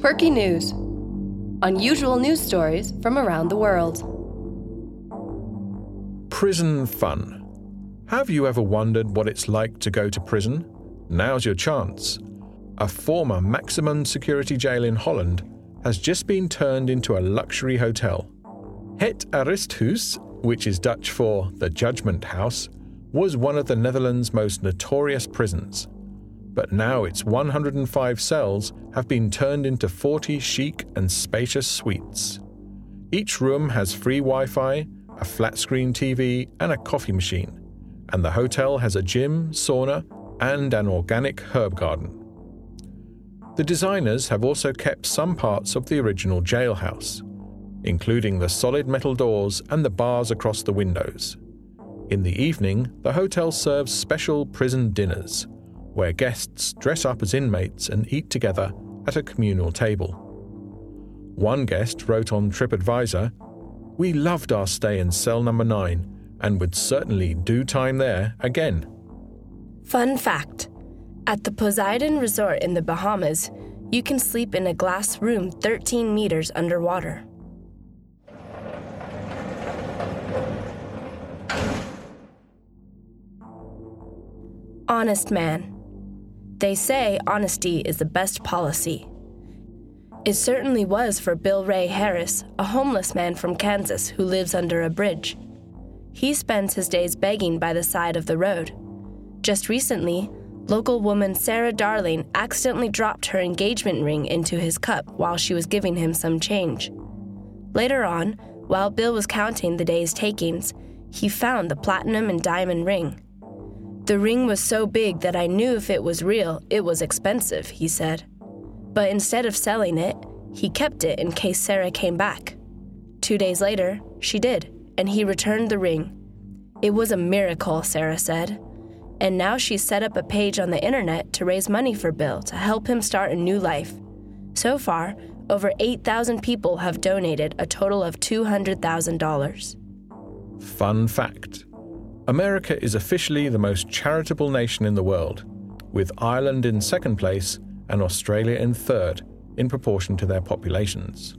Perky News Unusual news stories from around the world. Prison fun. Have you ever wondered what it's like to go to prison? Now's your chance. A former maximum security jail in Holland has just been turned into a luxury hotel. Het Arresthuis, which is Dutch for the Judgment House, was one of the Netherlands' most notorious prisons but now its 105 cells have been turned into 40 chic and spacious suites. Each room has free Wi Fi, a flat screen TV, and a coffee machine, and the hotel has a gym, sauna, and an organic herb garden. The designers have also kept some parts of the original jailhouse, including the solid metal doors and the bars across the windows. In the evening, the hotel serves special prison dinners where guests dress up as inmates and eat together at a communal table. One guest wrote on TripAdvisor We loved our stay in cell number 9 and would certainly do time there again. Fun fact At the Poseidon Resort in the Bahamas, you can sleep in a glass room 13 meters underwater. Honest man. They say honesty is the best policy. It certainly was for Bill Ray Harris, a homeless man from Kansas who lives under a bridge. He spends his days begging by the side of the road. Just recently, local woman Sarah Darling accidentally dropped her engagement ring into his cup while she was giving him some change. Later on, while Bill was counting the day's takings, he found the platinum and diamond ring. The ring was so big that I knew if it was real, it was expensive, he said. But instead of selling it, he kept it in case Sarah came back. Two days later, she did, and he returned the ring. It was a miracle, Sarah said. And now she's set up a page on the internet to raise money for Bill to help him start a new life. So far, over 8,000 people have donated a total of $200,000. Fun fact America is officially the most charitable nation in the world, with Ireland in second place and Australia in third in proportion to their populations.